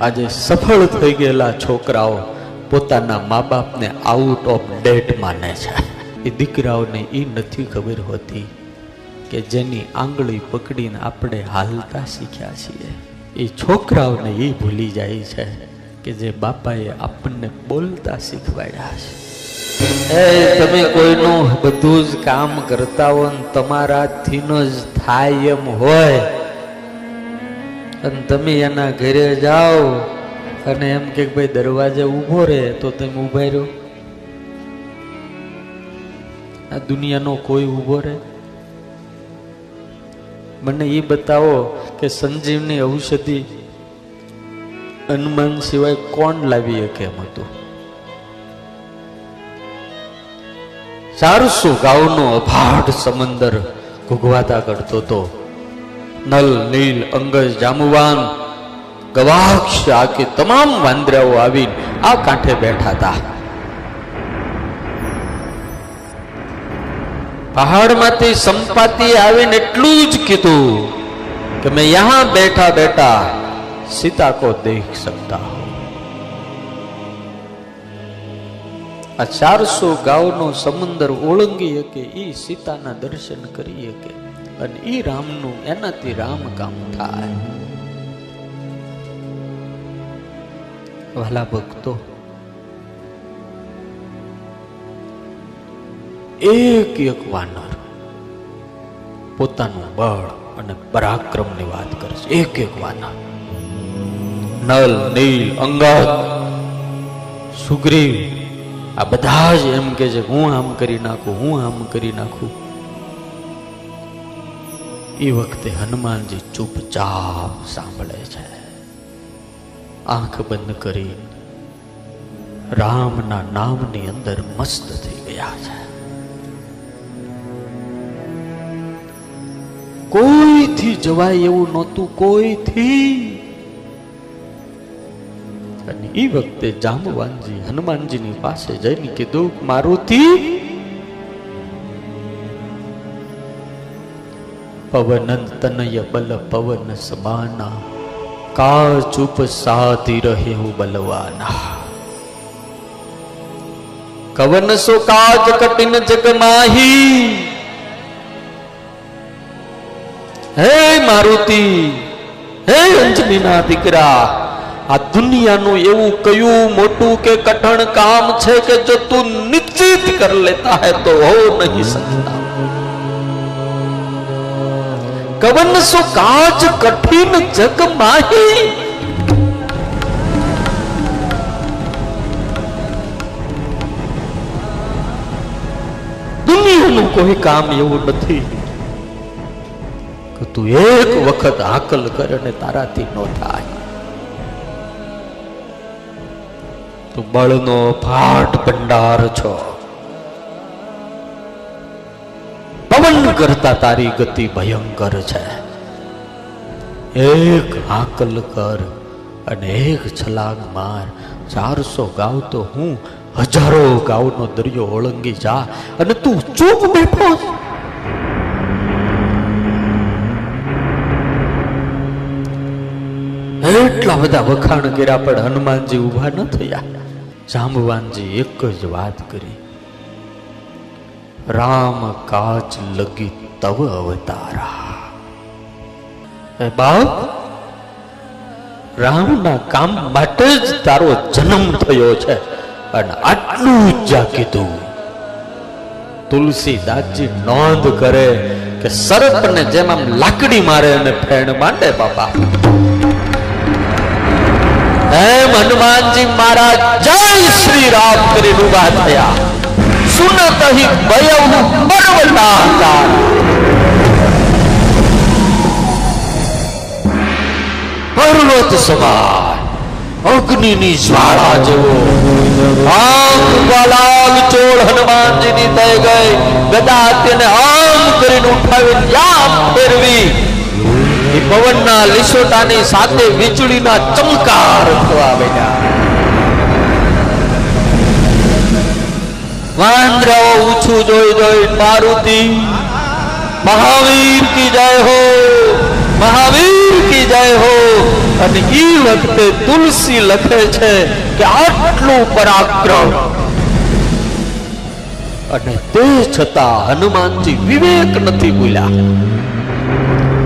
આજે સફળ થઈ ગયેલા છોકરાઓ પોતાના મા બાપને આઉટ ઓફ ડેટ માને છે. એ દીકરાઓને એ નથી ખબર હોતી કે જેની આંગળી પકડીને આપણે હાલતા શીખ્યા છીએ. એ છોકરાઓને એ ભૂલી જાય છે કે જે બાપાએ આપણને બોલતા શીખવાડ્યા છે. એ તમે કોઈનું બધું જ કામ કરતા હો તમારાથી જ થાય એમ હોય. અને તમે એના ઘરે જાઓ અને એમ કે ભાઈ દરવાજે ઊભો રહે તો તમે ઊભા રહ્યો આ દુનિયાનો કોઈ ઊભો રહે? મને એ બતાવો કે સંજીવની ઔષધિ હનુમાન સિવાય કોણ લાવી શકે એમ હતું ચારસો ગાઉનો અભાટ સમંદર ઘૂઘવાતા કરતો હતો નલ નીલ અંગજ જામુવાન ગવાક્ષ આ કે તમામ વાંદરાઓ આવીને આ કાંઠે બેઠા હતા પહાડમાંથી સંપાતિ આવીને એટલું જ કીધું કે મેં યહાં બેઠા બેઠા સીતા કો દેખ સકતા હું આ ચારસો ગાવનો સમુદર ઓળંગી શકે એ સીતાના દર્શન કરી શકે અને એ રામનું એનાથી રામ કામ થાય. વાલા ભક્તો એક એક વાનર પોતાનું બળ અને પરાક્રમની વાત કરશે છે. એક એક વાનર. નલ નીલ અંગદ સુગ્રીવ આ બધા જ એમ કે છે હું આમ કરી નાખું હું આમ કરી નાખું. એ વખતે હનુમાનજી ચૂપચાપ સાંભળે છે. આંખ બંધ કરી રામના નામની અંદર મસ્ત થઈ ગયા છે. કોઈથી જવાય એવું નહોતું, કોઈથી? અને એ વખતે જામવાનજી હનુમાનજીની પાસે જઈને કીધું, મારુતિ પવન તનય બલ પવન સમાના કા ચૂપ સાધી રહે હું બલવાના કવન સો કાજ કટિન જગ માહી હે મારુતિ હે અંજનીના દીકરા આ દુનિયાનું એવું કયું મોટું કે કઠણ કામ છે કે જો તું નિશ્ચિત કર લેતા है तो हो नहीं सकता કવન સો કાચ કઠિન જગ માહી. દુનિયાનું કોઈ કામ એવું નથી. કે તું એક વખત હાકલ કર અને તારાથી ન થાય. તું બળનો ફાટ ભંડાર છો. કરતા તારી ગતિ ભયંકર છે. એક હાકલ કર અને એક છલાંગ માર. ચારસો ગાવ તો હું હજારો ગાવનો દરિયો ઓળંગી જા અને તું ચૂપ બેઠો એટલા બધા વખાણ કર્યા પણ હનુમાનજી ઊભા ન થયા. જાંબવાનજી એક જ વાત કરી. રામ કાચ લગી તવ અવતારા. બાપ, રામના કામ માટે જ તારો જન્મ થયો છે. અને આટલું જ કીધું. તુલસીદાસજી નોંધ કરે કે સરપને જેમ આમ લાકડી મારે અને ફેણ માંડે બાપા. એમ હનુમાનજી મહારાજ, જય શ્રી રામ કરી ઊભા થયા. સુનત હિ ભયવ બરવતા હતા પર્વત સમાન અગ્નિની જ્વાળા જેવો. આમ ગલાલ ચોળ હનુમાનજીની થઈ ગઈ. ગદા તેને આમ કરીને ઉઠાવી આમ ફેરવી. પવનના લીસોટાની સાથે વીજળીના ચમકાર થવા બેઠા વાંદરાઓ ઊંચું જોઈ જોઈ મારુતિ. મહાવીર કી જય હો, મહાવીર કી જય હો. અને એ વખતે તુલસી લખે છે કે આટલું પરાક્રમ. અને તે છતાં હનુમાનજી વિવેક નથી ભૂલ્યા.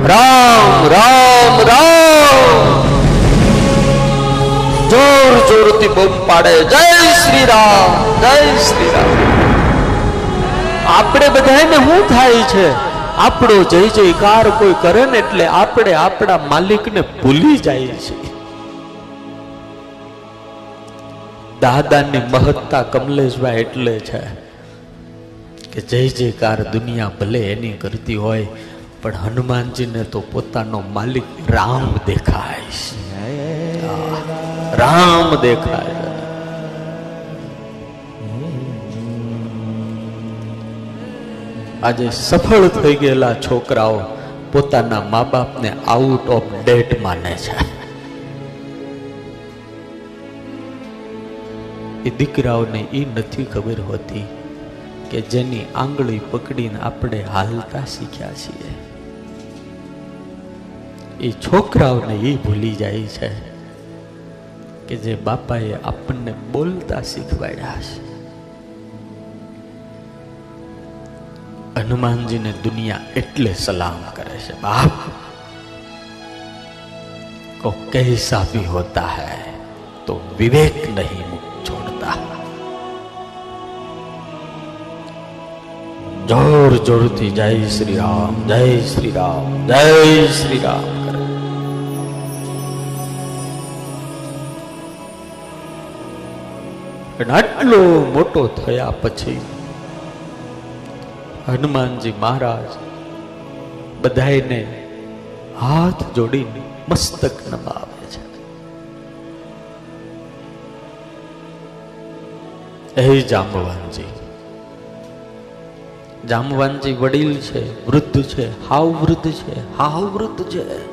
રામ રામ રામ. જોર જોરથી બૂમ પાડે. જય શ્રી રામ જય શ્રી રામ આપણે બધાને શું થાય છે? આપણો જય જયકાર કોઈ કરે ને એટલે આપણે આપણા માલિકને ભૂલી જાય છે. દાદાની મહત્તા કમલેશભાઈ એટલે છે કે જય જયકાર દુનિયા ભલે એની કરતી હોય પણ હનુમાનજીને તો પોતાનો માલિક રામ દેખાય છે. રામ દેખાય. આજે સફળ થઈ ગયેલા છોકરાઓ પોતાના મા બાપને આઉટ ઓફ ડેટ માને છે. એ દીકરાઓને એ નથી ખબર હોતી કે જેની આંગળી પકડીને આપણે હાલતા શીખ્યા છીએ. એ છોકરાઓને એ ભૂલી જાય છે. કે જે બાપાએ આપણને બોલતા શીખવાડ્યા છે હનુમાનજીને દુનિયા એટલે સલામ કરે છે બાપ કો કૈસા ભી હોતા હૈ તો વિવેક નહીં મુખ છોડતા જોર જોરથી જય શ્રી રામ જય શ્રી રામ જય શ્રી રામ પણ આટલો મોટો થયા પછી હનુમાનજી મહારાજ બધાને હાથ જોડીને મસ્તક નમાવે છે. એ જાંબવાનજી જામવાનજી વડીલ છે, વૃદ્ધ છે, હાવ વૃદ્ધ છે, હાવ વૃદ્ધ છે.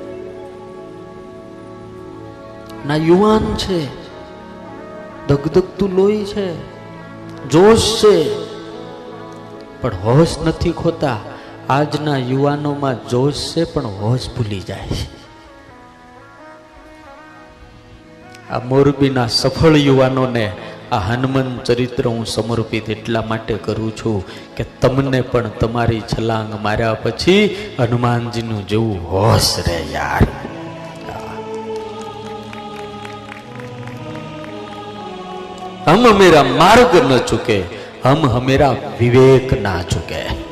ના યુવાન છે ધગધગતું લોહી છે, જોશ છે. પણ હોશ નથી ખોતા. આજના યુવાનોમાં જોશ છે, પણ હોશ ભૂલી જાય છે. આ મોરબીના સફળ યુવાનોને આ હનુમાન ચરિત્ર હું સમર્પિત એટલા માટે કરું છું કે તમને પણ તમારી છલાંગ માર્યા પછી હનુમાનજીનું જેવું હોશ રે યાર. हम मेरा मार्ग न चुके, हम हमेरा विवेक ना चुके।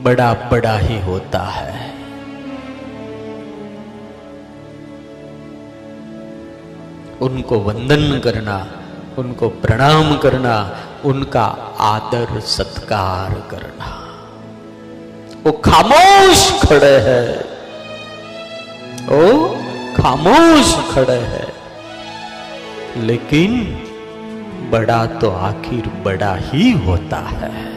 बड़ा बड़ा ही होता है। उनको वंदन करना, उनको प्रणाम करना, उनका आदर सत्कार करना। वो खामोश खड़े हैं। ओ, खामोश खड़े हैं। लेकिन बड़ा तो आखिर बड़ा ही होता है